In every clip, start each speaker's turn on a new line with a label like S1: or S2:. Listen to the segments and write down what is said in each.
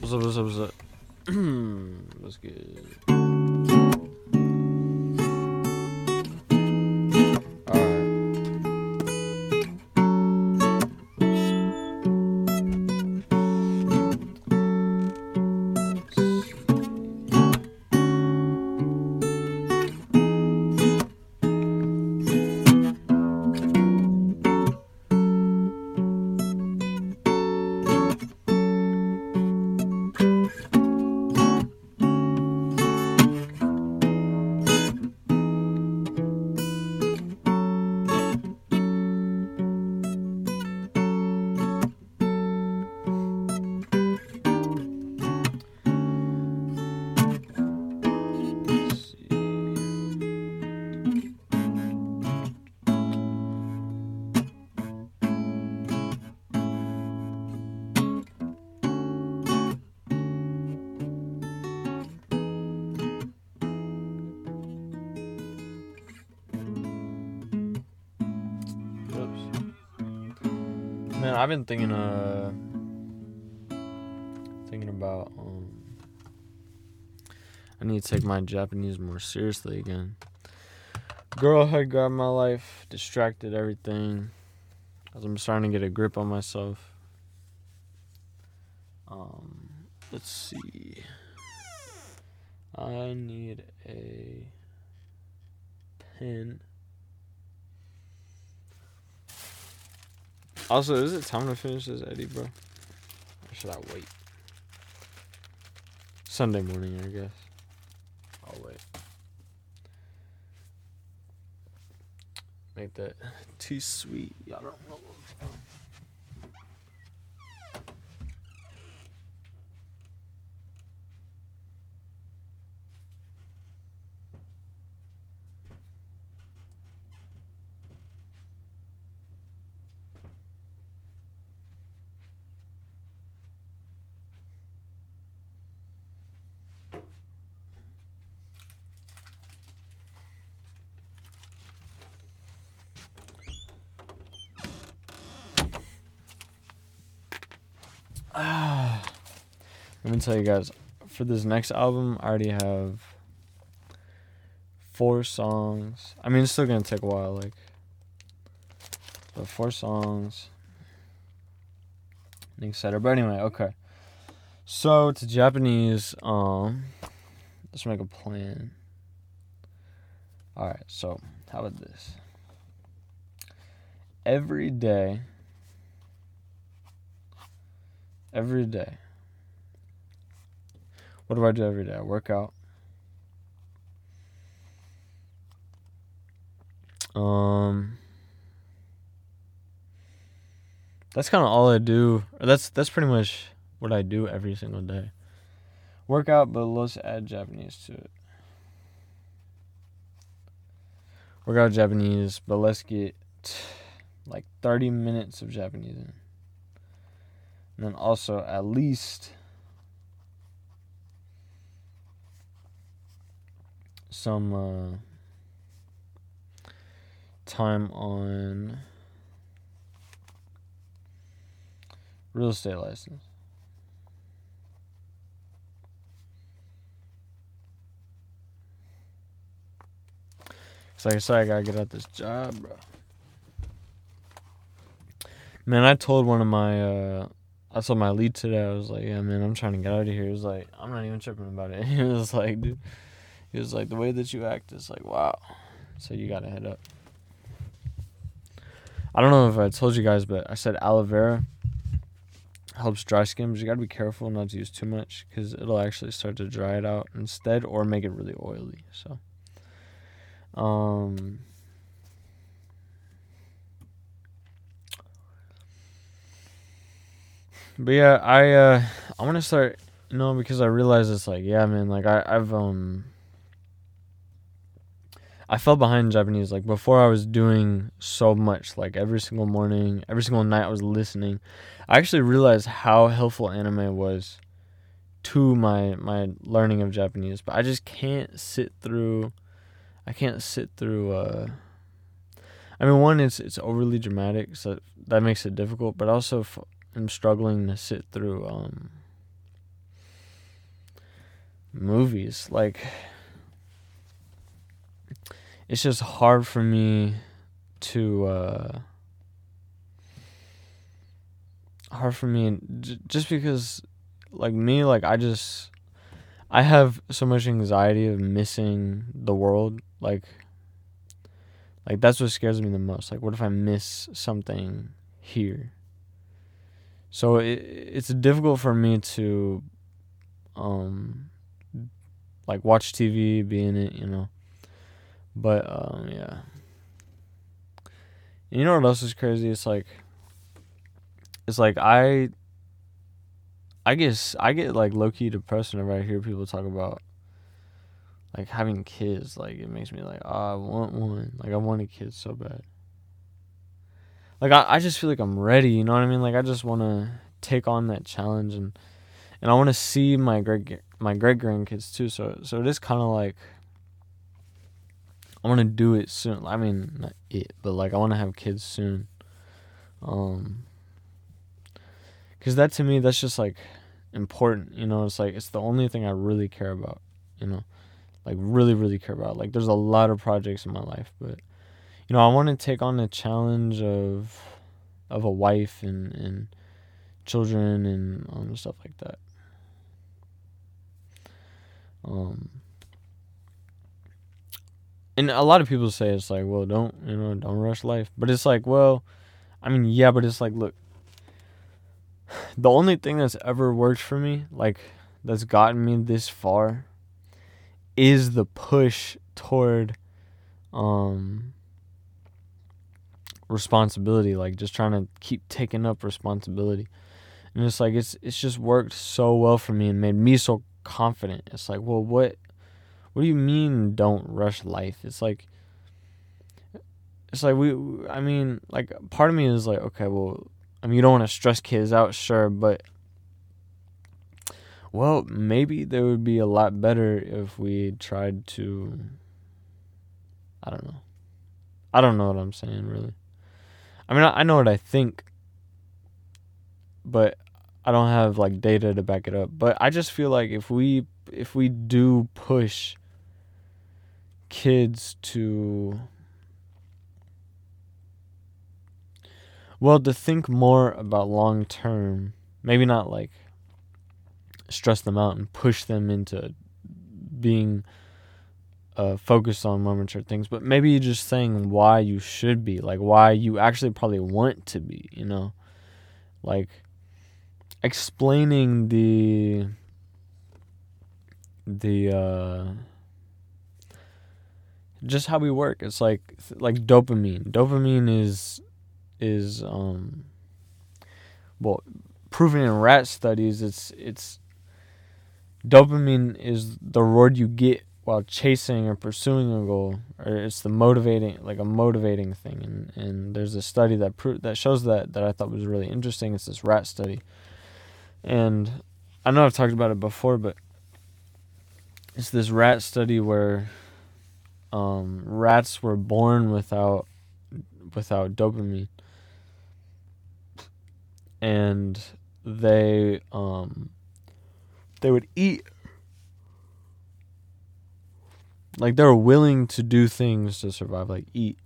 S1: What's up, what's up, what's up? What's good? I've been thinking uh thinking about um I need to take my Japanese more seriously again. Girl had grabbed my life, distracted everything. As I'm starting to get a grip on myself. Um, let's see. I need a pen. Also, is it time to finish this Eddie, bro? Or should I wait? Sunday morning, I guess. I'll wait. Make that too sweet. Y'all don't know. Tell you guys, for this next album, I already have four songs. I mean, it's still gonna take a while, like, but four songs, etc. But anyway, okay. So to Japanese, um, let's make a plan. All right, so how about this? Every day every day. What do I do every day? I work out. Um That's kind of all I do. That's that's pretty much what I do every single day. Workout, but let's add Japanese to it. Workout Japanese, but let's get like 30 minutes of Japanese in. And then also at least some uh, time on real estate license. Cause like I said, I gotta get out this job, bro. Man, I told one of my uh, I told my lead today, I was like, yeah, man, I'm trying to get out of here. He was like, I'm not even tripping about it. He was like, dude, he was like, the way that you act is like, wow. So you gotta head up. I don't know if I told you guys, but I said aloe vera helps dry skin, but you gotta be careful not to use too much because it'll actually start to dry it out instead or make it really oily. So, um, But yeah, I uh I want to start, you know, because I realize it's like, yeah, man, like I I've um I fell behind in Japanese like before I was doing so much like every single morning, every single night I was listening. I actually realized how helpful anime was to my my learning of Japanese, but I just can't sit through I can't sit through uh I mean, one, it's it's overly dramatic, so that makes it difficult. But also, f- I'm struggling to sit through um movies. Like it's just hard for me to uh hard for me j- just because like me like I just I have so much anxiety of missing the world like like that's what scares me the most like what if I miss something here? So it, it's difficult for me to um like watch TV be in it you know but um yeah you know what else is crazy it's like it's like I I guess I get like low key depressed whenever I hear people talk about like having kids. Like it makes me like, oh, I want one. Like I want a kid so bad. Like I, I just feel like I'm ready. You know what I mean? Like I just want to take on that challenge and and I want to see my great my great grandkids too. So so it is kind of like I want to do it soon. I mean, not it, but like I want to have kids soon. Um, because that to me that's just like important you know it's like it's the only thing i really care about you know like really really care about like there's a lot of projects in my life but you know i want to take on the challenge of of a wife and and children and um, stuff like that um and a lot of people say it's like well don't you know don't rush life but it's like well i mean yeah but it's like look the only thing that's ever worked for me, like that's gotten me this far, is the push toward um responsibility, like just trying to keep taking up responsibility. And it's like it's it's just worked so well for me and made me so confident. It's like, well, what what do you mean don't rush life? It's like it's like we I mean, like part of me is like, okay, well, I mean, you don't want to stress kids out, sure, but well, maybe they would be a lot better if we tried to. I don't know. I don't know what I'm saying, really. I mean, I, I know what I think, but I don't have like data to back it up. But I just feel like if we if we do push kids to Well, to think more about long term, maybe not like stress them out and push them into being uh, focused on more mature things, but maybe just saying why you should be, like why you actually probably want to be, you know, like explaining the the uh just how we work. It's like like dopamine. Dopamine is is um well proven in rat studies it's it's dopamine is the reward you get while chasing or pursuing a goal or it's the motivating like a motivating thing and and there's a study that pro- that shows that that I thought was really interesting it's this rat study and I know I've talked about it before but it's this rat study where um, rats were born without without dopamine. And they um they would eat. Like they were willing to do things to survive like eat.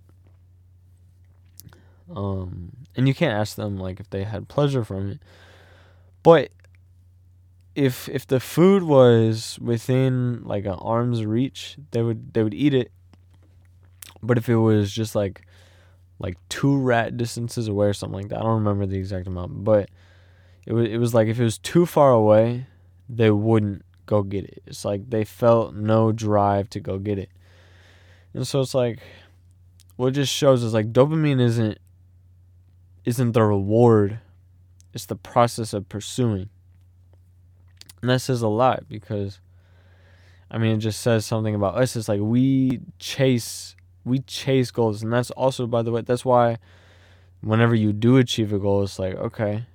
S1: Um and you can't ask them like if they had pleasure from it. But if if the food was within like an arm's reach they would they would eat it but if it was just like like two rat distances away or something like that. I don't remember the exact amount, but it was it was like if it was too far away, they wouldn't go get it. It's like they felt no drive to go get it. And so it's like what it just shows is like dopamine isn't isn't the reward. It's the process of pursuing. And that says a lot because I mean it just says something about us. It's like we chase we chase goals. And that's also by the way that's why whenever you do achieve a goal it's like okay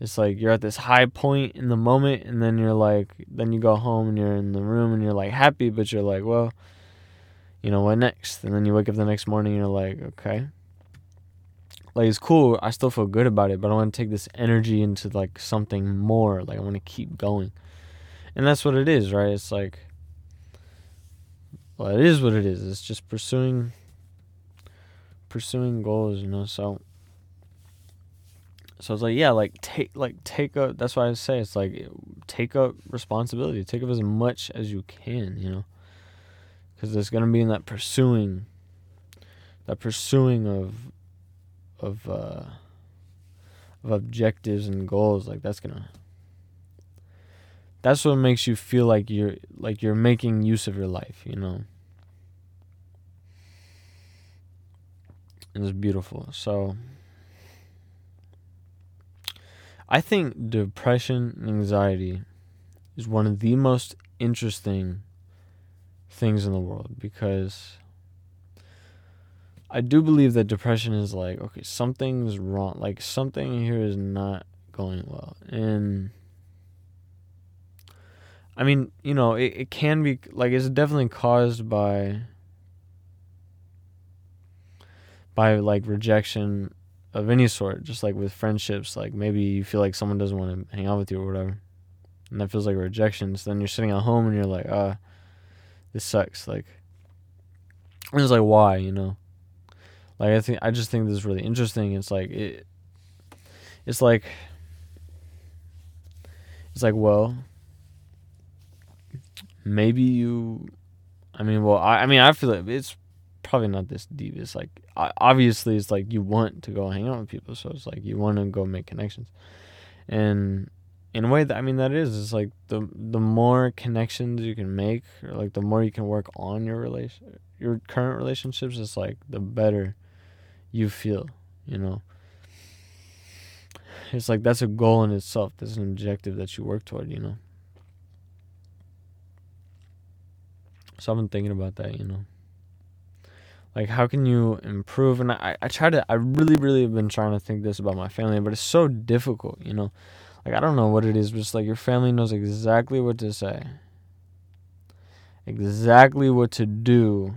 S1: it's like you're at this high point in the moment and then you're like then you go home and you're in the room and you're like happy but you're like well you know what next? And then you wake up the next morning and you're like okay. Like it's cool. I still feel good about it but i want to take this energy into like something more. Like i want to keep going and that's what it is, right? It's like, well, it is what it is. It's just pursuing, pursuing goals, you know. So, so it's like, yeah, like take, like take up. That's why I say it's like, take up responsibility. Take up as much as you can, you know, because it's gonna be in that pursuing, that pursuing of, of, uh, of objectives and goals. Like that's gonna that's what makes you feel like you're like you're making use of your life, you know. It's beautiful. So I think depression and anxiety is one of the most interesting things in the world because I do believe that depression is like, okay, something's wrong. Like something here is not going well. And I mean, you know, it, it can be like it's definitely caused by by like rejection of any sort, just like with friendships, like maybe you feel like someone doesn't want to hang out with you or whatever. And that feels like a rejection. So then you're sitting at home and you're like, uh, this sucks. Like and it's like why, you know? Like I think I just think this is really interesting. It's like it it's like it's like well maybe you i mean well i, I mean i feel like it's probably not this deep. It's like obviously it's like you want to go hang out with people so it's like you want to go make connections. And in a way that i mean that is it's like the the more connections you can make or like the more you can work on your relation your current relationships it's like the better you feel you know? It's like that's a goal in itself. That's an objective that you work toward you know So I've been thinking about that, you know. Like how can you improve? And I, I try to I really, really have been trying to think this about my family, but it's so difficult, you know. Like I don't know what it is, but it's like your family knows exactly what to say. Exactly what to do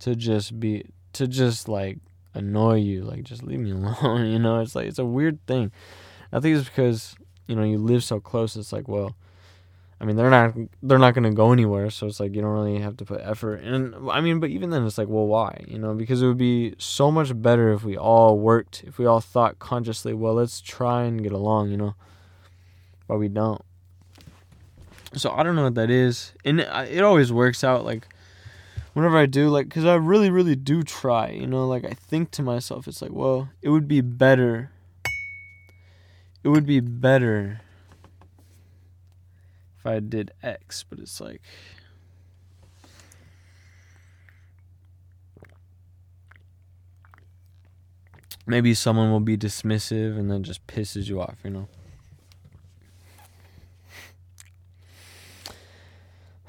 S1: to just be to just like annoy you, like just leave me alone, you know? It's like it's a weird thing. I think it's because, you know, you live so close, it's like, well, I mean, they're not they're not gonna go anywhere, so it's like you don't really have to put effort. And I mean, but even then, it's like, well, why? You know, because it would be so much better if we all worked, if we all thought consciously, well, let's try and get along. You know, but we don't. So I don't know what that is, and it, it always works out. Like whenever I do, like, cause I really, really do try. You know, like I think to myself, it's like, well, it would be better. It would be better I did X, but it's like maybe someone will be dismissive and then just pisses you off, you know.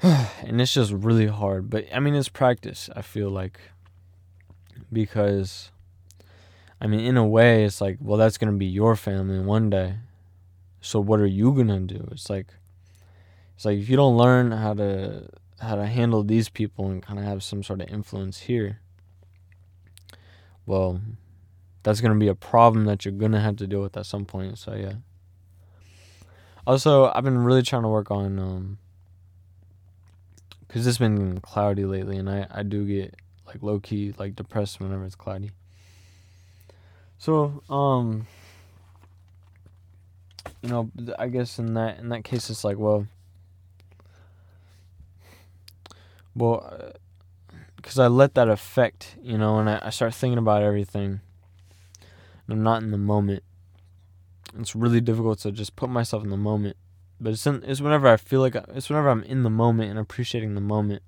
S1: and it's just really hard, but I mean it's practice, I feel like because I mean in a way it's like well that's going to be your family one day. So what are you going to do? It's like it's like if you don't learn how to how to handle these people and kind of have some sort of influence here, well, that's gonna be a problem that you're gonna have to deal with at some point. So yeah. Also, I've been really trying to work on um, cause it's been cloudy lately, and I I do get like low key like depressed whenever it's cloudy. So um, you know, I guess in that in that case, it's like well well, because uh, I let that affect, you know, and I, I start thinking about everything. I'm not in the moment. It's really difficult to just put myself in the moment. But it's in, it's whenever I feel like it's whenever I'm in the moment and appreciating the moment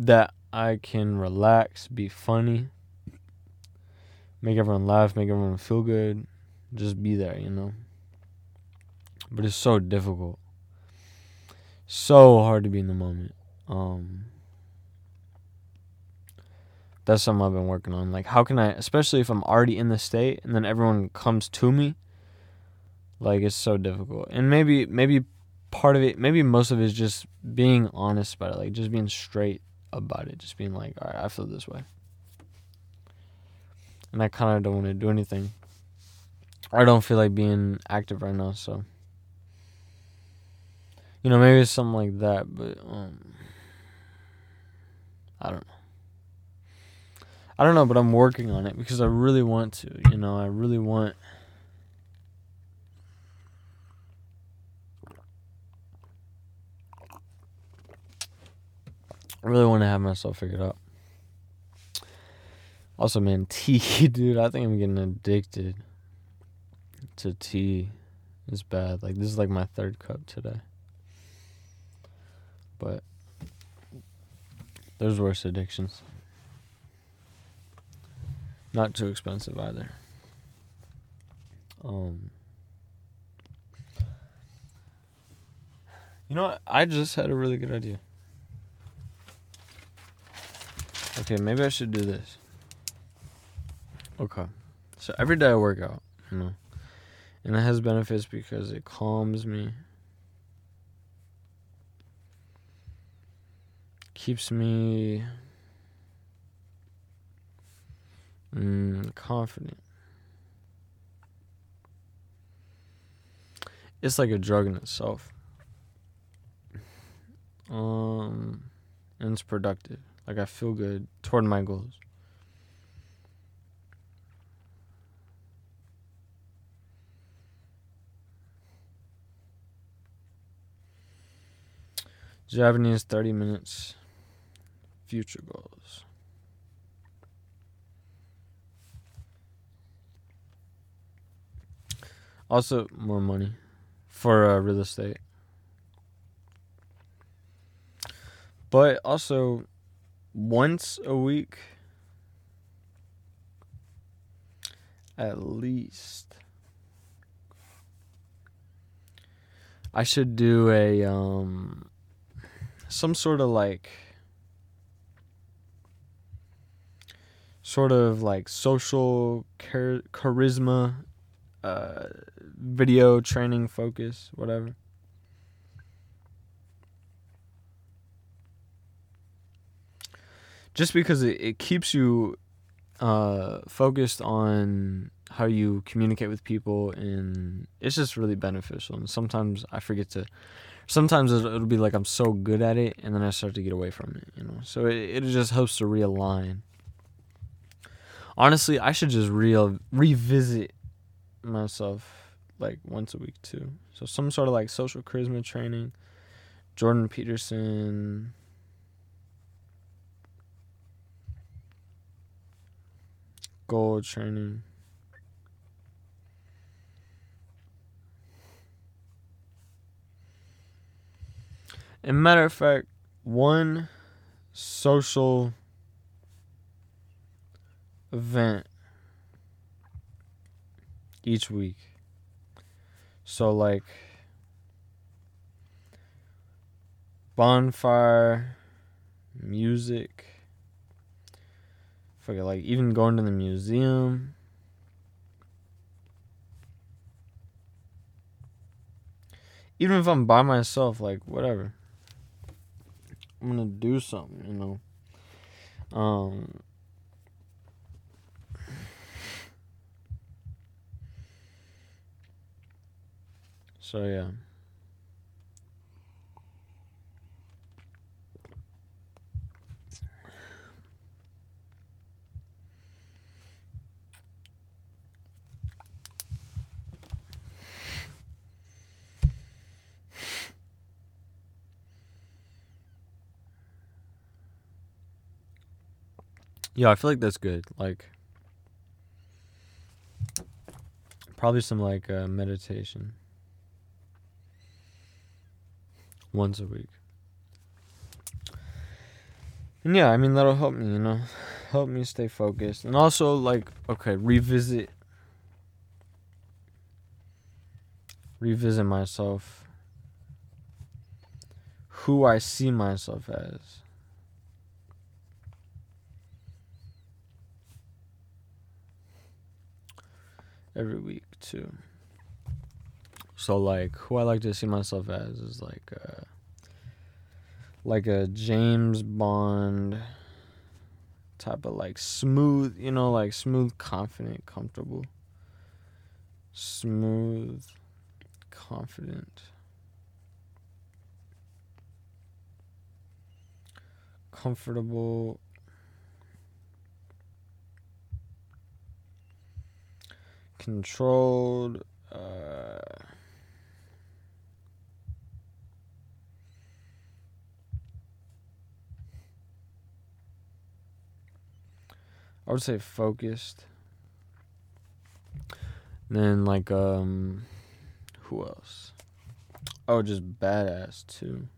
S1: that I can relax, be funny, make everyone laugh, make everyone feel good, just be there, you know. But it's so difficult so hard to be in the moment. Um, that's something I've been working on. Like, how can I, especially if I'm already in the state and then everyone comes to me, like it's so difficult. And maybe, maybe part of it, maybe most of it is just being honest about it, like just being straight about it, just being like, all right, I feel this way, and I kind of don't want to do anything. I don't feel like being active right now, so You know, maybe it's something like that, but um I don't know. I don't know, but I'm working on it because I really want to, you know, I really want I really want to have myself figured out. Also, man, tea, dude. I think I'm getting addicted to tea. It's bad. Like this is like my third cup today. But there's worse addictions. Not too expensive either. Um You know what? I just had a really good idea. Okay, maybe I should do this. Okay. So every day I work out, you know. And it has benefits because it calms me. Keeps me mm, confident. It's like a drug in itself. Um and it's productive. Like I feel good toward my goals. Japanese 30 minutes. Future goals. Also, more money for uh, real estate. But also, once a week, at least, I should do a um some sort of like sort of like social char- charisma uh video training focus whatever just because it, it keeps you uh focused on how you communicate with people and it's just really beneficial and sometimes i forget to sometimes it'll, it'll be like I'm so good at it, and then I start to get away from it. You know, so it it just helps to realign. Honestly, I should just real revisit myself like once a week too. So some sort of like social charisma training, Jordan Peterson. Goal training. And matter of fact, one social event each week. So like bonfire, music, forget like even going to the museum. Even if I'm by myself, like whatever. I'm gonna do something, you know. Um So yeah. Yeah, I feel like that's good. Like probably some like uh, meditation once a week. And yeah, I mean that'll help me, you know, help me stay focused. And also like okay, revisit revisit myself who I see myself as. every week too. So like who I like to see myself as is like a, like a James Bond type of like smooth, you know, like smooth, confident, comfortable. Smooth, confident. Comfortable. Controlled I would say focused. And then like um who else? Oh, just badass too.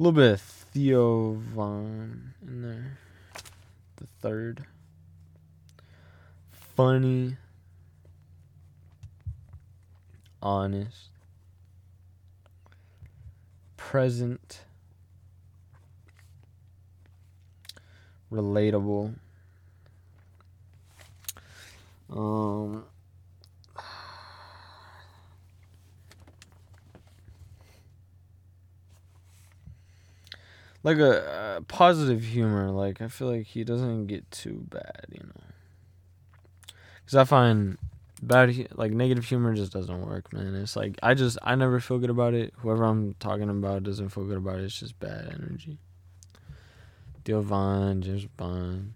S1: A little bit of Theo Von in there. The third. Funny. Honest. Present. Relatable. Um like a, a, positive humor. Like I feel like he doesn't get too bad, you know. Because I find bad, like negative humor, just doesn't work, man. It's like I just I never feel good about it. Whoever I'm talking about doesn't feel good about it. It's just bad energy. Theo Von, James Bond.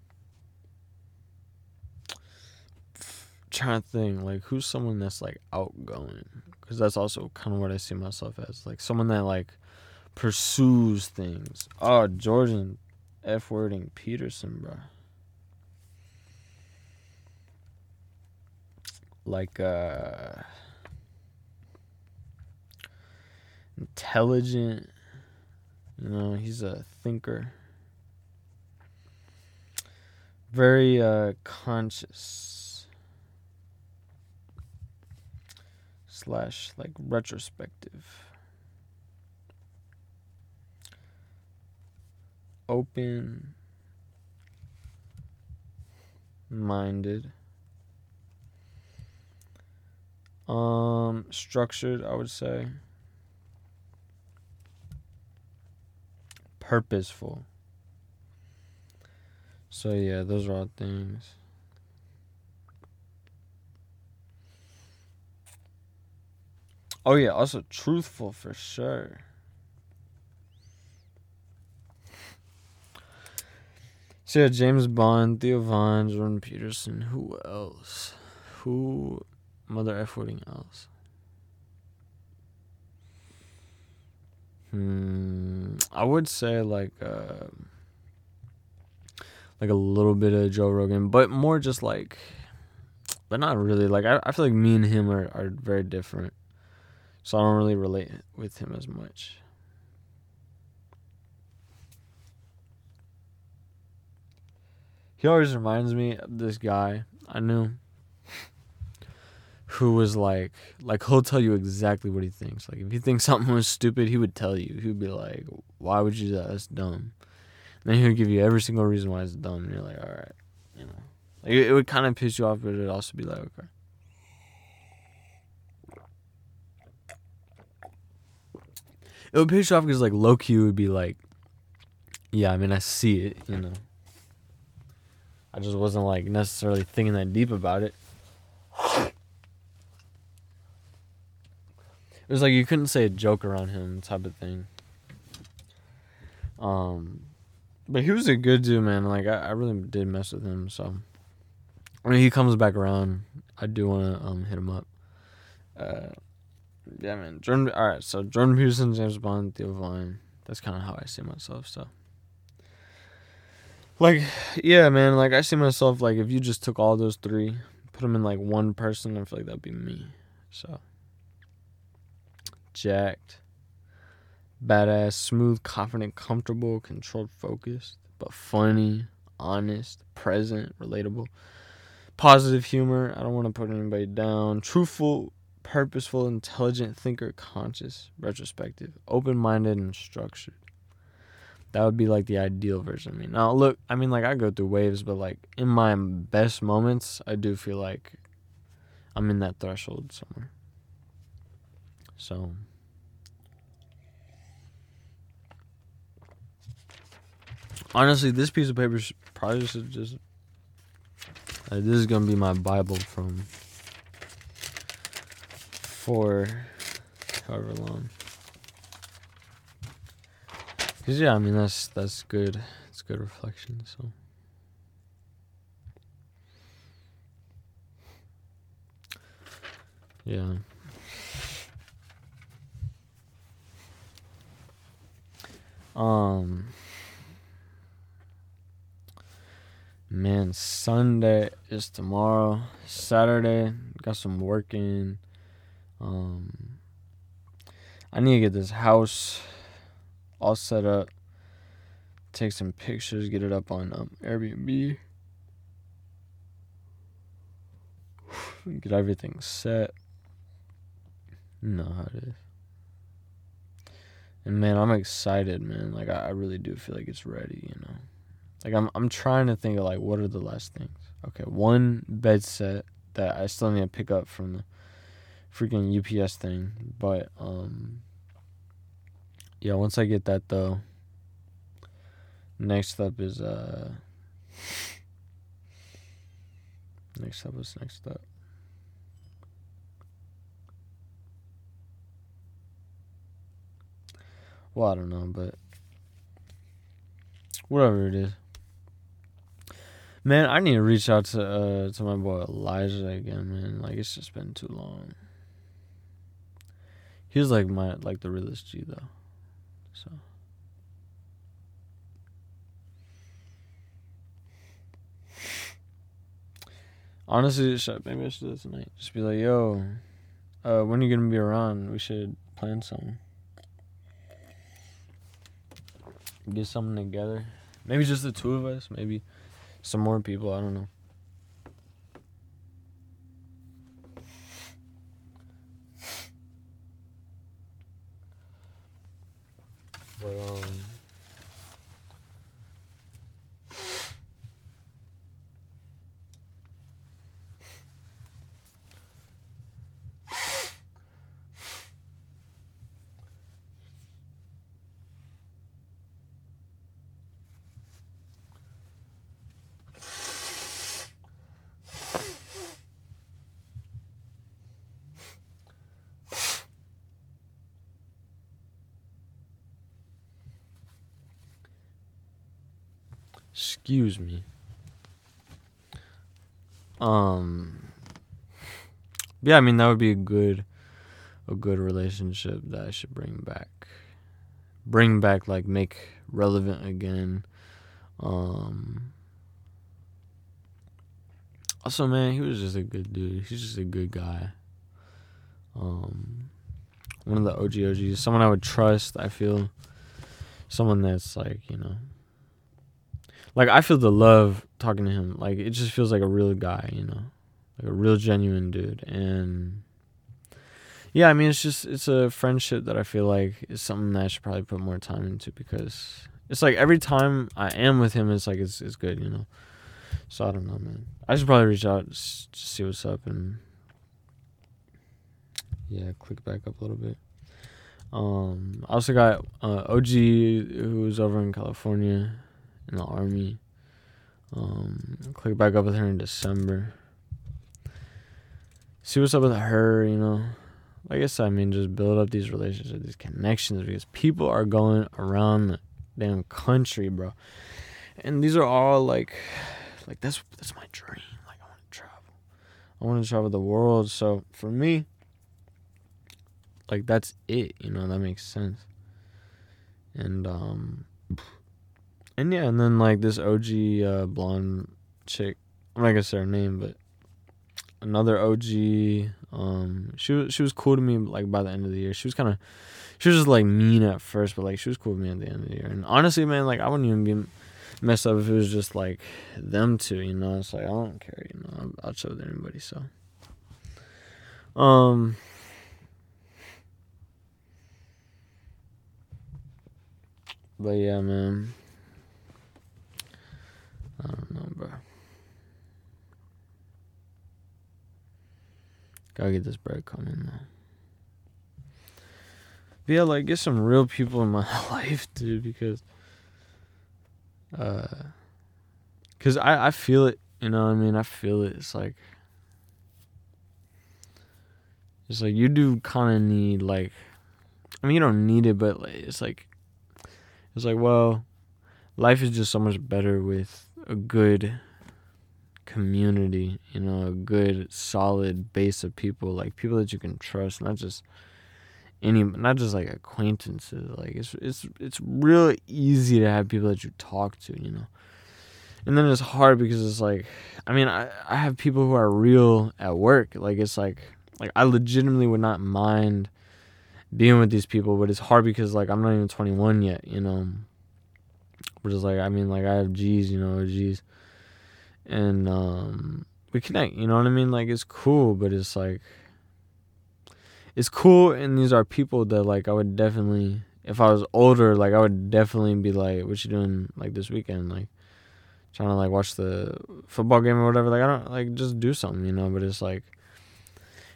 S1: Trying to think, like who's someone that's like outgoing, because that's also kind of what I see myself as, like someone that like pursues things. Oh, Jordan F wording Peterson, bro. Like uh intelligent. You know, he's a thinker. Very uh conscious. Slash like retrospective. open minded um structured i would say purposeful so yeah those are all things oh yeah also truthful for sure So yeah, James Bond, Theo Von, Jordan Peterson. Who else? Who mother F wording else? Hmm. I would say like uh, like a little bit of Joe Rogan, but more just like, but not really. Like I, I feel like me and him are are very different, so I don't really relate with him as much. He always reminds me of this guy I knew who was like like he'll tell you exactly what he thinks. Like if he thinks something was stupid, he would tell you. He would be like, "Why would you do that? That's dumb." Then he would give you every single reason why it's dumb, and you're like, "All right," you know. Like it, it would kind of piss you off, but it'd also be like, "Okay." It would piss you off because like low key would be like, "Yeah, I mean I see it," you know. I just wasn't like necessarily thinking that deep about it. It was like you couldn't say a joke around him type of thing. Um, but he was a good dude, man. Like I, I really did mess with him. So when he comes back around, I do want to um hit him up. Uh, yeah, man. Jordan. All right, so Jordan Peterson, James Bond, Theo Von. That's kind of how I see myself. So. Like, yeah, man. Like, I see myself like if you just took all those three, put them in like one person, I feel like that'd be me. So, jacked, badass, smooth, confident, comfortable, controlled, focused, but funny, honest, present, relatable, positive humor. I don't want to put anybody down. Truthful, purposeful, intelligent, thinker, conscious, retrospective, open minded, and structured. That would be like the ideal version of me. Now, look, I mean, like I go through waves, but like in my best moments, I do feel like I'm in that threshold somewhere. So. Honestly, this piece of paper probably should just. this is gonna be my Bible from. For however long. Cause yeah, I mean that's that's good. It's good reflection. So. Yeah. Um. Man, Sunday is tomorrow. Saturday, got some work in. Um, I need to get this house all set up. Take some pictures, get it up on um, Airbnb. Get everything set. You know how it is. And man, I'm excited, man. Like I, I really do feel like it's ready, you know. Like I'm I'm trying to think of like what are the last things. Okay, one bed set that I still need to pick up from the freaking UPS thing, but um yeah, once I get that though, next up is uh next up is next up. Well, I don't know, but whatever it is. Man, I need to reach out to uh to my boy Elijah again, man. Like it's just been too long. He was like my like the realest G though. So Honestly, maybe I should do this tonight. Just be like, yo, uh, when are you gonna be around? We should plan something. Get something together. Maybe just the two of us. Maybe some more people. I don't know. Excuse me. Um Yeah, I mean that would be a good a good relationship that I should bring back. Bring back like make relevant again. Um Also man, he was just a good dude. He's just a good guy. Um one of the OG OGs, someone I would trust, I feel. Someone that's like, you know, like I feel the love talking to him. Like it just feels like a real guy, you know, like a real genuine dude. And yeah, I mean, it's just it's a friendship that I feel like is something that I should probably put more time into because it's like every time I am with him, it's like it's it's good, you know. So I don't know, man. I should probably reach out just see what's up and yeah, click back up a little bit. Um, I also got uh, OG who's over in California in the army. Um, click back up with her in December. See what's up with her, you know. Like I said, I mean, just build up these relationships, these connections, because people are going around the damn country, bro. And these are all like, like that's that's my dream. Like I want to travel. I want to travel the world. So for me, like that's it. You know that makes sense. And um, and yeah, and then like this OG uh, blonde chick. I'm not gonna say her name, but another OG. Um, she was she was cool to me like by the end of the year. She was kind of she was just like mean at first, but like she was cool to me at the end of the year. And honestly, man, like I wouldn't even be messed up if it was just like them two. You know, it's like I don't care. You know, I'll, I'll chill with anybody. So, um. But yeah, man. I don't know, bro. Gotta get this bread coming though. But yeah, like get some real people in my life, dude, because uh cuz I I feel it, you know what I mean? I feel it. It's like it's like you do kind of need like I mean, you don't need it, but like, it's like it's like, well, life is just so much better with a good community, you know, a good solid base of people, like people that you can trust, not just any not just like acquaintances. Like it's it's it's real easy to have people that you talk to, you know. And then it's hard because it's like I mean, I, I have people who are real at work. Like it's like like I legitimately would not mind being with these people, but it's hard because like I'm not even 21 yet, you know. But it's like I mean, like I have G's, you know, G's and um, we connect. You know what I mean? Like it's cool, but it's like it's cool, and these are people that like I would definitely, if I was older, like I would definitely be like, "What you doing like this weekend?" Like trying to like watch the football game or whatever. Like I don't like just do something, you know. But it's like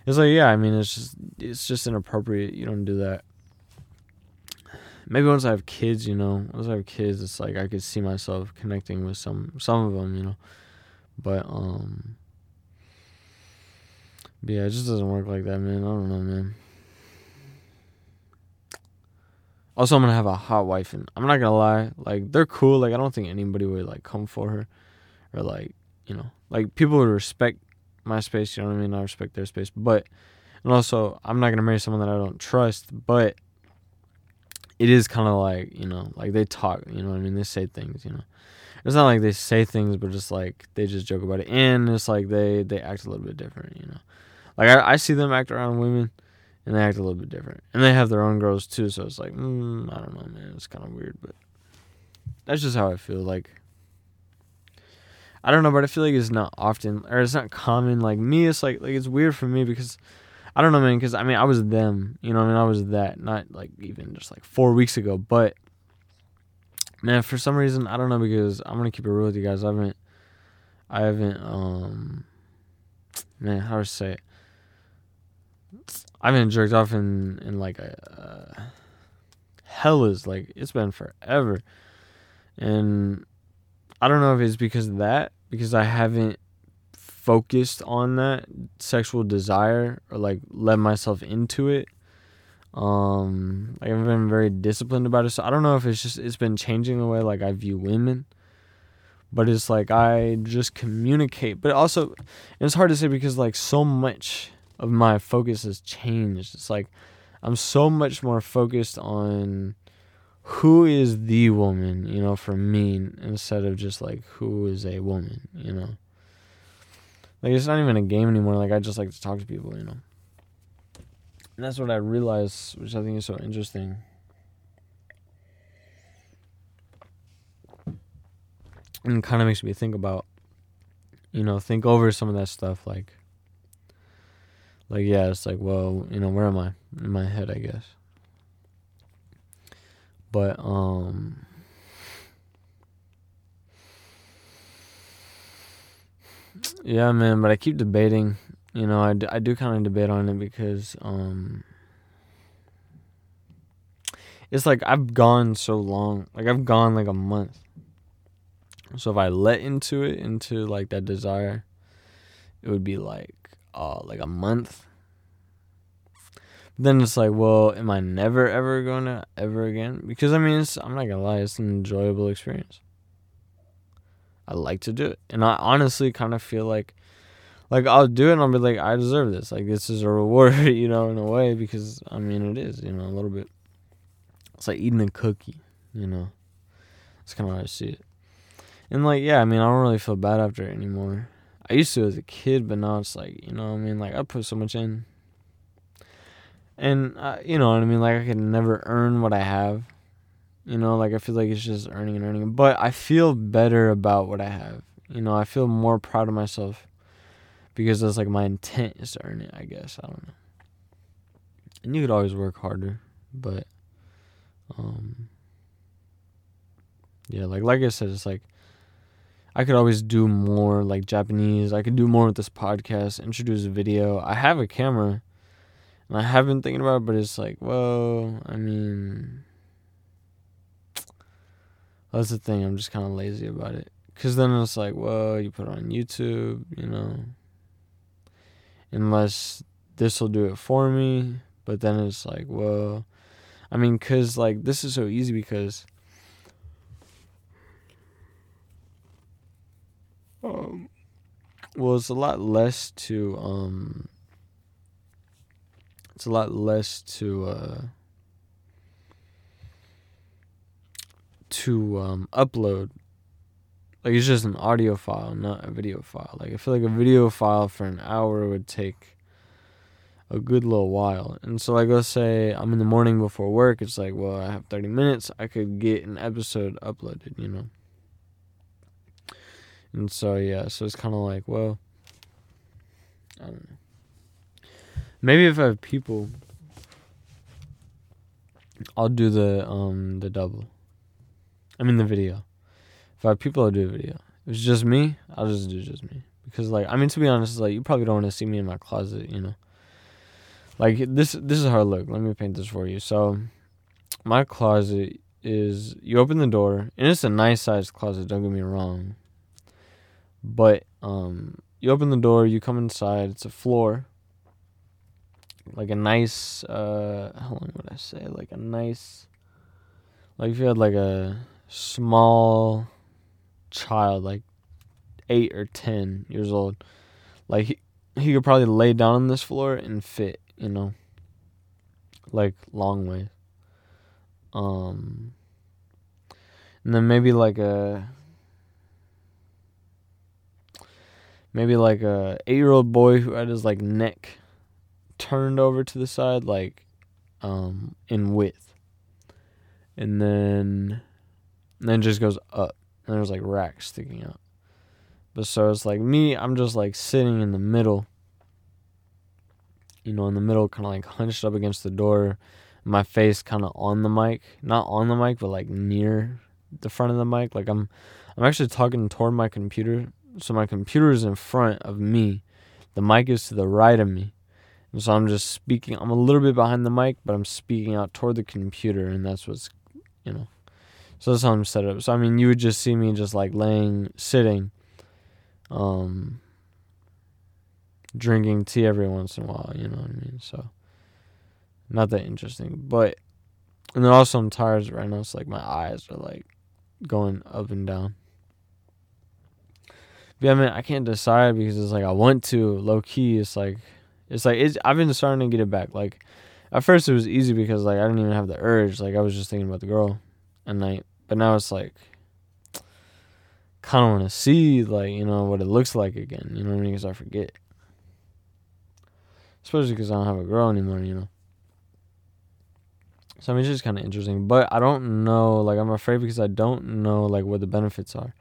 S1: it's like yeah, I mean it's just it's just inappropriate. You don't do that. Maybe once I have kids, you know, once I have kids, it's like I could see myself connecting with some some of them, you know. But um but yeah, it just doesn't work like that, man. I don't know, man. Also, I'm gonna have a hot wife, and I'm not gonna lie, like they're cool. Like I don't think anybody would like come for her, or like you know, like people would respect my space. You know what I mean? I respect their space, but and also I'm not gonna marry someone that I don't trust. But it is kind of like you know, like they talk. You know what I mean? They say things. You know, it's not like they say things, but just like they just joke about it, and it's like they they act a little bit different, you know. Like I, I see them act around women, and they act a little bit different, and they have their own girls too. So it's like, mm, I don't know, man. It's kind of weird, but that's just how I feel. Like I don't know, but I feel like it's not often or it's not common. Like me, it's like like it's weird for me because I don't know, man. Because I mean, I was them, you know. I mean, I was that, not like even just like four weeks ago, but man, for some reason, I don't know because I'm gonna keep it real with you guys. I haven't, I haven't, um, man, how to say it? I haven't jerked off in in like a uh, hell is like it's been forever, and I don't know if it's because of that because I haven't focused on that sexual desire or like let myself into it um, like I've been very disciplined about it. So I don't know if it's just it's been changing the way like I view women. But it's like I just communicate. But also it's hard to say because like so much of my focus has changed. It's like I'm so much more focused on who is the woman, you know, for me instead of just like who is a woman, you know. Like it's not even a game anymore. Like I just like to talk to people, you know. And that's what I realized, which I think is so interesting. And kind of makes me think about, you know, think over some of that stuff. Like, like yeah, it's like, well, you know, where am I in my head? I guess. But um. Yeah, man, but I keep debating you know, I, d- I do kind of debate on it because um, it's like I've gone so long, like I've gone like a month. So if I let into it, into like that desire, it would be like uh like a month. Then it's like, well, am I never ever gonna ever again? Because I mean, it's, I'm not gonna lie, it's an enjoyable experience. I like to do it, and I honestly kind of feel like like I'll do it and I'll be like, I deserve this. Like this is a reward, you know, in a way, because I mean it is, you know, a little bit. It's like eating a cookie, you know. That's kinda how I see it. And like, yeah, I mean I don't really feel bad after it anymore. I used to as a kid, but now it's like, you know I mean? Like I put so much in. And uh, you know what I mean? Like I could never earn what I have. You know, like I feel like it's just earning and earning. But I feel better about what I have. You know, I feel more proud of myself because that's like my intent is to earn it. I guess I don't know. And you could always work harder, but um, yeah, like like I said, it's like I could always do more like Japanese. I could do more with this podcast, introduce a video. I have a camera, and I have been thinking about it, but it's like, well, I mean, that's the thing. I'm just kind of lazy about it. Cause then it's like, well, you put it on YouTube, you know. Unless this will do it for me, but then it's like, well, I mean, cause like this is so easy because. Um, well, it's a lot less to um. It's a lot less to uh To um upload. Like it's just an audio file, not a video file. Like I feel like a video file for an hour would take a good little while. And so like let's say I'm in the morning before work, it's like, well, I have 30 minutes, I could get an episode uploaded, you know. And so yeah, so it's kind of like, well, I don't know. Maybe if I have people, I'll do the um the double. I mean the video. If I have people, I'll do a video. If it's just me, I'll just do just me. Because like I mean to be honest, like you probably don't want to see me in my closet, you know. Like this this is how I look. Let me paint this for you. So my closet is you open the door and it's a nice sized closet, don't get me wrong. But um you open the door, you come inside, it's a floor. Like a nice uh how long would I say? Like a nice like if you had like a small child, like eight or ten years old, like he, he could probably lay down on this floor and fit, you know, like long way. Um, and then maybe like a maybe like a eight year old boy who had his like neck turned over to the side, like um in width, and then and then just goes up, and there's like racks sticking out. But so it's like me, I'm just like sitting in the middle, you know, in the middle, kind of like hunched up against the door, my face kind of on the mic, not on the mic, but like near the front of the mic. Like I'm, I'm actually talking toward my computer, so my computer is in front of me, the mic is to the right of me, and so I'm just speaking. I'm a little bit behind the mic, but I'm speaking out toward the computer, and that's what's, you know. So that's how I'm set up. So I mean, you would just see me just like laying, sitting, um, drinking tea every once in a while. You know what I mean? So not that interesting, but and then also I'm tired right now. It's like my eyes are like going up and down. But yeah, I mean, I can't decide because it's like I want to low key. It's like it's like it's. I've been starting to get it back. Like at first it was easy because like I didn't even have the urge. Like I was just thinking about the girl at night. But now it's like kind of want to see like you know what it looks like again. You know what I mean? Because I forget, especially because I don't have a girl anymore. You know. So I mean, it's just kind of interesting, but I don't know. Like, I'm afraid because I don't know like what the benefits are.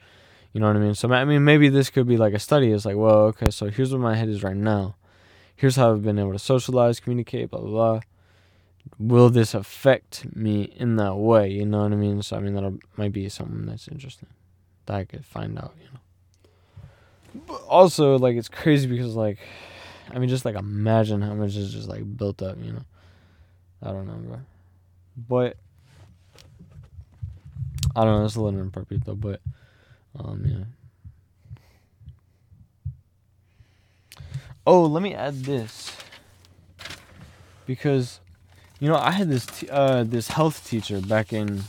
S1: You know what I mean? So I mean, maybe this could be like a study. It's like, well, okay, so here's where my head is right now. Here's how I've been able to socialize, communicate, blah blah blah will this affect me in that way? You know what I mean? So I mean that might be something that's interesting that I could find out. You know. But also, like it's crazy because like, I mean, just like imagine how much is just like built up. You know. I don't know, bro. But I don't know. It's a little inappropriate though. But um, yeah. Oh, let me add this because you know, I had this t- uh, this health teacher back in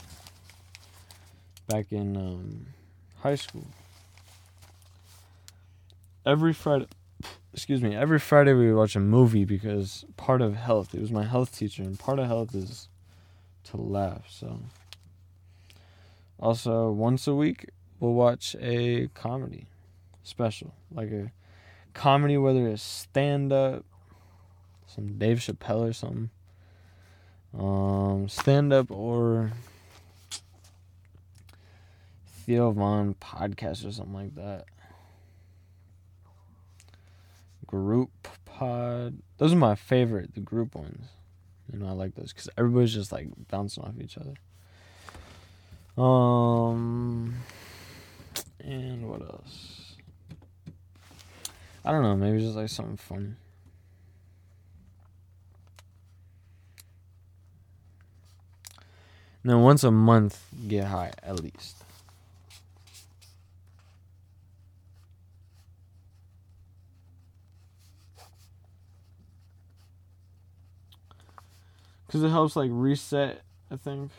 S1: back in um, high school. Every Friday, excuse me, every Friday we would watch a movie because part of health. It was my health teacher, and part of health is to laugh. So, also once a week we'll watch a comedy special, like a comedy, whether it's stand up, some Dave Chappelle or something um, stand up or Theo Von podcast or something like that. Group pod. Those are my favorite, the group ones. You know, I like those because everybody's just like bouncing off each other. Um, and what else? I don't know. Maybe just like something funny. Then once a month, get high at least. Because it helps like reset, I think.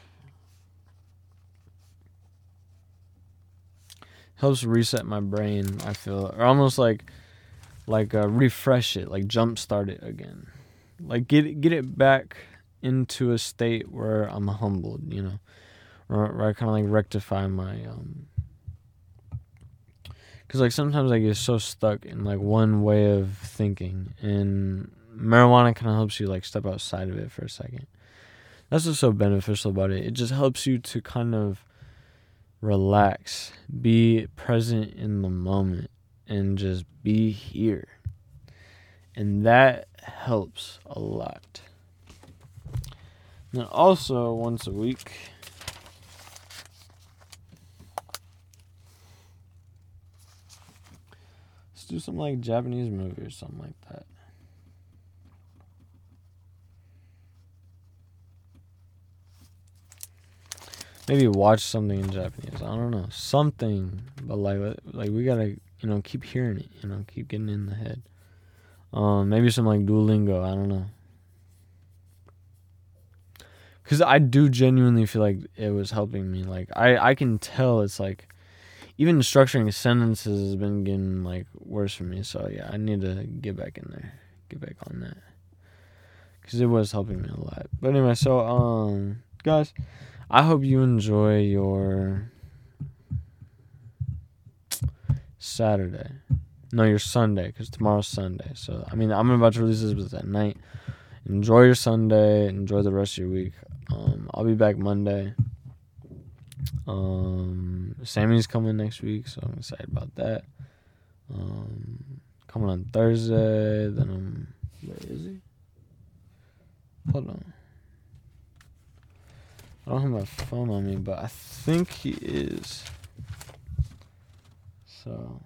S1: Helps reset my brain, I feel. Or almost like like uh, refresh it, like jumpstart it again, like get get it back into a state where I'm humbled, you know, where, where I kind of like rectify my um. Cause like sometimes I get so stuck in like one way of thinking, and marijuana kind of helps you like step outside of it for a second. That's what's so beneficial about it. It just helps you to kind of relax, be present in the moment, and just be here. And that helps a lot. Then also once a week, let's do some like Japanese movie or something like that. maybe watch something in Japanese. I don't know, something, but like like we gotta you know keep hearing it, you know, keep getting in the head. Um, maybe some like Duolingo. I don't know. Cause I do genuinely feel like it was helping me. Like I I can tell it's like even structuring sentences has been getting like worse for me. So yeah, I need to get back in there, get back on that. Cause it was helping me a lot. But anyway, so um, guys. I hope you enjoy your Saturday. No, your Sunday, because tomorrow's Sunday. So, I mean, I'm about to release this at night. Enjoy your Sunday. Enjoy the rest of your week. Um, I'll be back Monday. Um, Sammy's coming next week, so I'm excited about that. Um, coming on Thursday. Then I'm. Where is he? Hold on. I don't have my phone on me, but I think he is. So.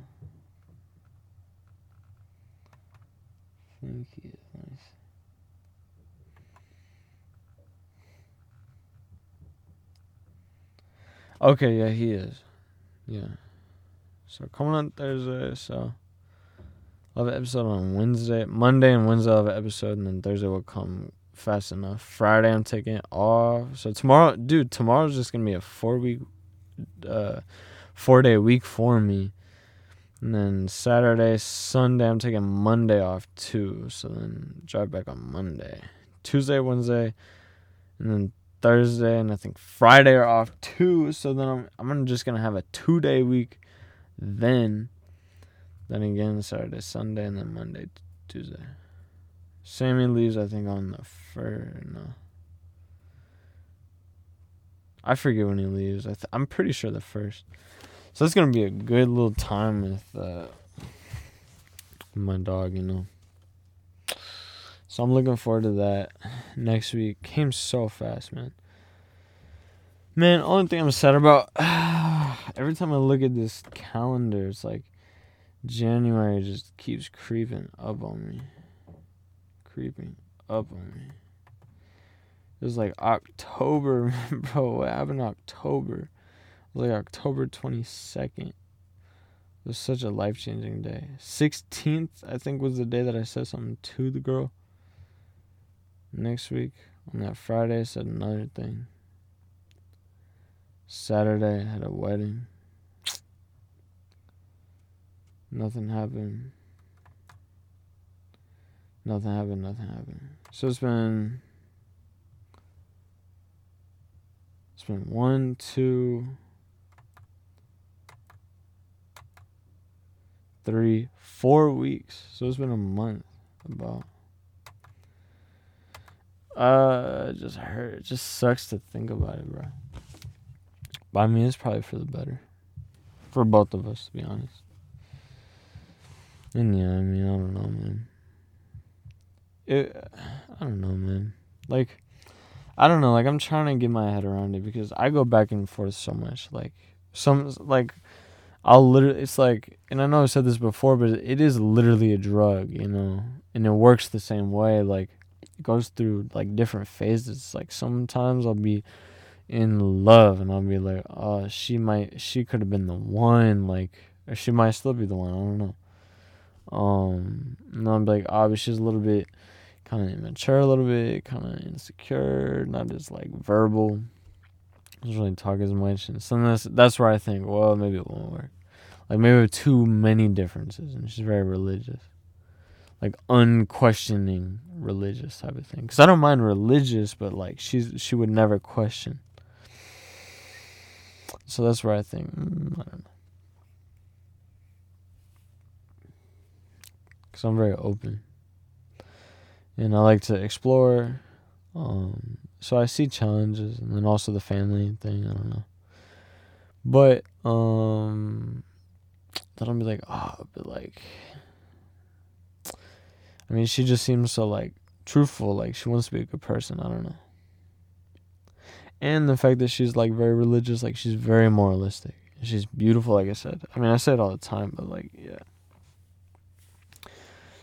S1: I think he Okay, yeah, he is. Yeah. So coming on Thursday, so I'll have an episode on Wednesday. Monday and Wednesday I'll have an episode and then Thursday will come fast enough. Friday I'm taking off. So tomorrow, dude, tomorrow's just gonna be a four week, uh, four day week for me. And then Saturday, Sunday, I'm taking Monday off too. So then drive back on Monday, Tuesday, Wednesday, and then Thursday, and I think Friday are off too. So then I'm I'm just gonna have a two day week. Then, then again Saturday, Sunday, and then Monday, Tuesday. Sammy leaves, I think, on the first. No. I forget when he leaves. I th- I'm pretty sure the first. So it's gonna be a good little time with uh, my dog, you know. So I'm looking forward to that next week. Came so fast, man. Man, only thing I'm sad about every time I look at this calendar, it's like January just keeps creeping up on me creeping up on me. It was like October, bro. What happened in October? It was like October 22nd. It was such a life changing day. 16th, I think, was the day that I said something to the girl. Next week, on that Friday, I said another thing. Saturday, I had a wedding. Nothing happened. Nothing happened, nothing happened. So it's been it's been one, two, three, four weeks. So it's been a month about. Uh, it just hurt. It just sucks to think about it, bro. But I mean, it's probably for the better, for both of us, to be honest. And yeah, I mean, I don't know, man it, I don't know, man. Like, I don't know. Like, I'm trying to get my head around it because I go back and forth so much. Like, some like, I'll literally. It's like, and I know I've said this before, but it is literally a drug, you know, and it works the same way. Like, it goes through like different phases. Like, sometimes I'll be in love and I'll be like, oh, she might, she could have been the one. Like, or she might still be the one. I don't know. Um, and I'll be like, oh, but she's a little bit kind of immature a little bit, kind of insecure, not just like verbal. Doesn't really talk as much, and so that's that's where I think, well, maybe it won't work. Like maybe too many differences, and she's very religious. Like unquestioning religious type of thing. Because I don't mind religious, but like she's she would never question. So that's where I think mm, I don't know. Because I'm very open, and I like to explore. Um, so I see challenges, and then also the family thing. I don't know, but um, then I'll be like, oh, but like I mean, she just seems so like truthful, like she wants to be a good person. I don't know. And the fact that she's like very religious, like she's very moralistic. She's beautiful, like I said. I mean, I say it all the time, but like, yeah.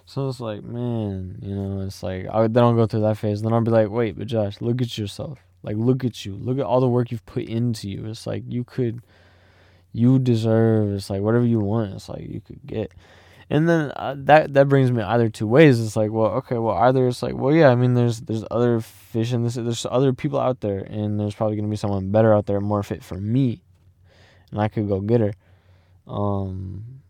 S1: So it's like, man, you know, it's like I then I'll go through that phase. Then I'll be like, wait, but Josh, look at yourself. Like, look at you. Look at all the work you've put into you. It's like you could, you deserve. It's like whatever you want. It's like you could get. And then uh, that that brings me either two ways. It's like, well, okay, well, either it's like, well, yeah, I mean, there's there's other fish in this. There's other people out there, and there's probably gonna be someone better out there, more fit for me, and I could go get her. Um,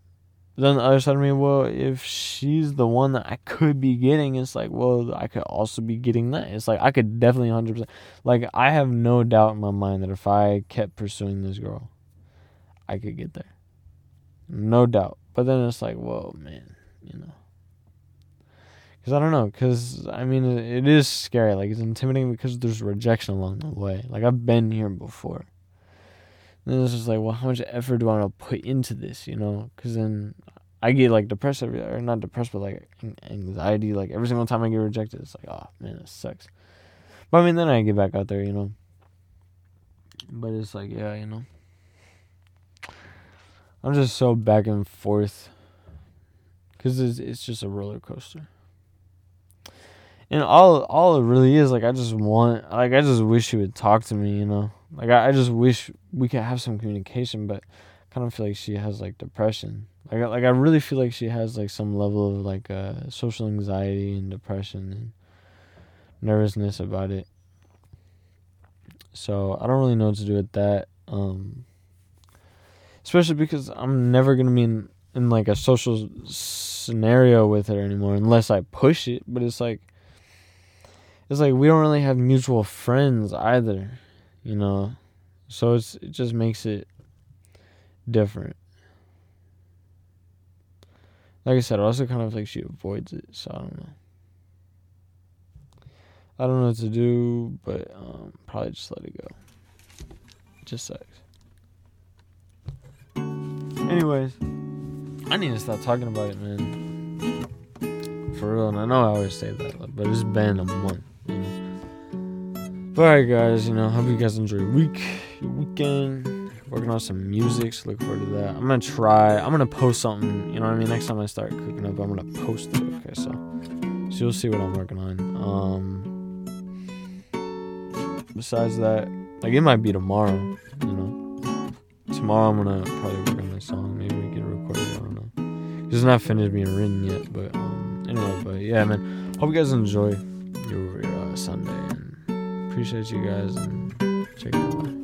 S1: then the other side of me, well, if she's the one that I could be getting, it's like, well, I could also be getting that. It's like I could definitely hundred percent. Like I have no doubt in my mind that if I kept pursuing this girl, I could get there. No doubt. But then it's like, whoa, man, you know. Because I don't know. Because, I mean, it, it is scary. Like, it's intimidating because there's rejection along the way. Like, I've been here before. And then it's just like, well, how much effort do I want to put into this, you know? Because then I get, like, depressed every, or not depressed, but, like, anxiety. Like, every single time I get rejected, it's like, oh, man, it sucks. But, I mean, then I get back out there, you know? But it's like, yeah, you know? I'm just so back and forth because it's it's just a roller coaster. And all all it really is like I just want like I just wish she would talk to me, you know. Like I, I just wish we could have some communication, but I kind of feel like she has like depression. Like like I really feel like she has like some level of like uh, social anxiety and depression and nervousness about it. So I don't really know what to do with that. Um, especially because I'm never gonna be in, in like a social scenario with her anymore unless I push it. But it's like it's like we don't really have mutual friends either, you know. So it's it just makes it different. Like I said, also kind of like she avoids it, so I don't know. I don't know what to do, but um, probably just let it go. It just sucks. Anyways, I need to stop talking about it, man. For real, and I know I always say that, but it's been a month. You know? But alright, guys, you know, hope you guys enjoy your week, your weekend. Working on some music, so look forward to that. I'm gonna try. I'm gonna post something. You know what I mean? Next time I start cooking up, I'm gonna post it. Okay, so so you'll see what I'm working on. Um. Besides that, like it might be tomorrow. You know, tomorrow I'm gonna probably work on song. Maybe we can record it. I don't know. It's not finished being written yet, but um, anyway. But yeah, man. Hope you guys enjoy your, your uh, Sunday and appreciate you guys and check it out.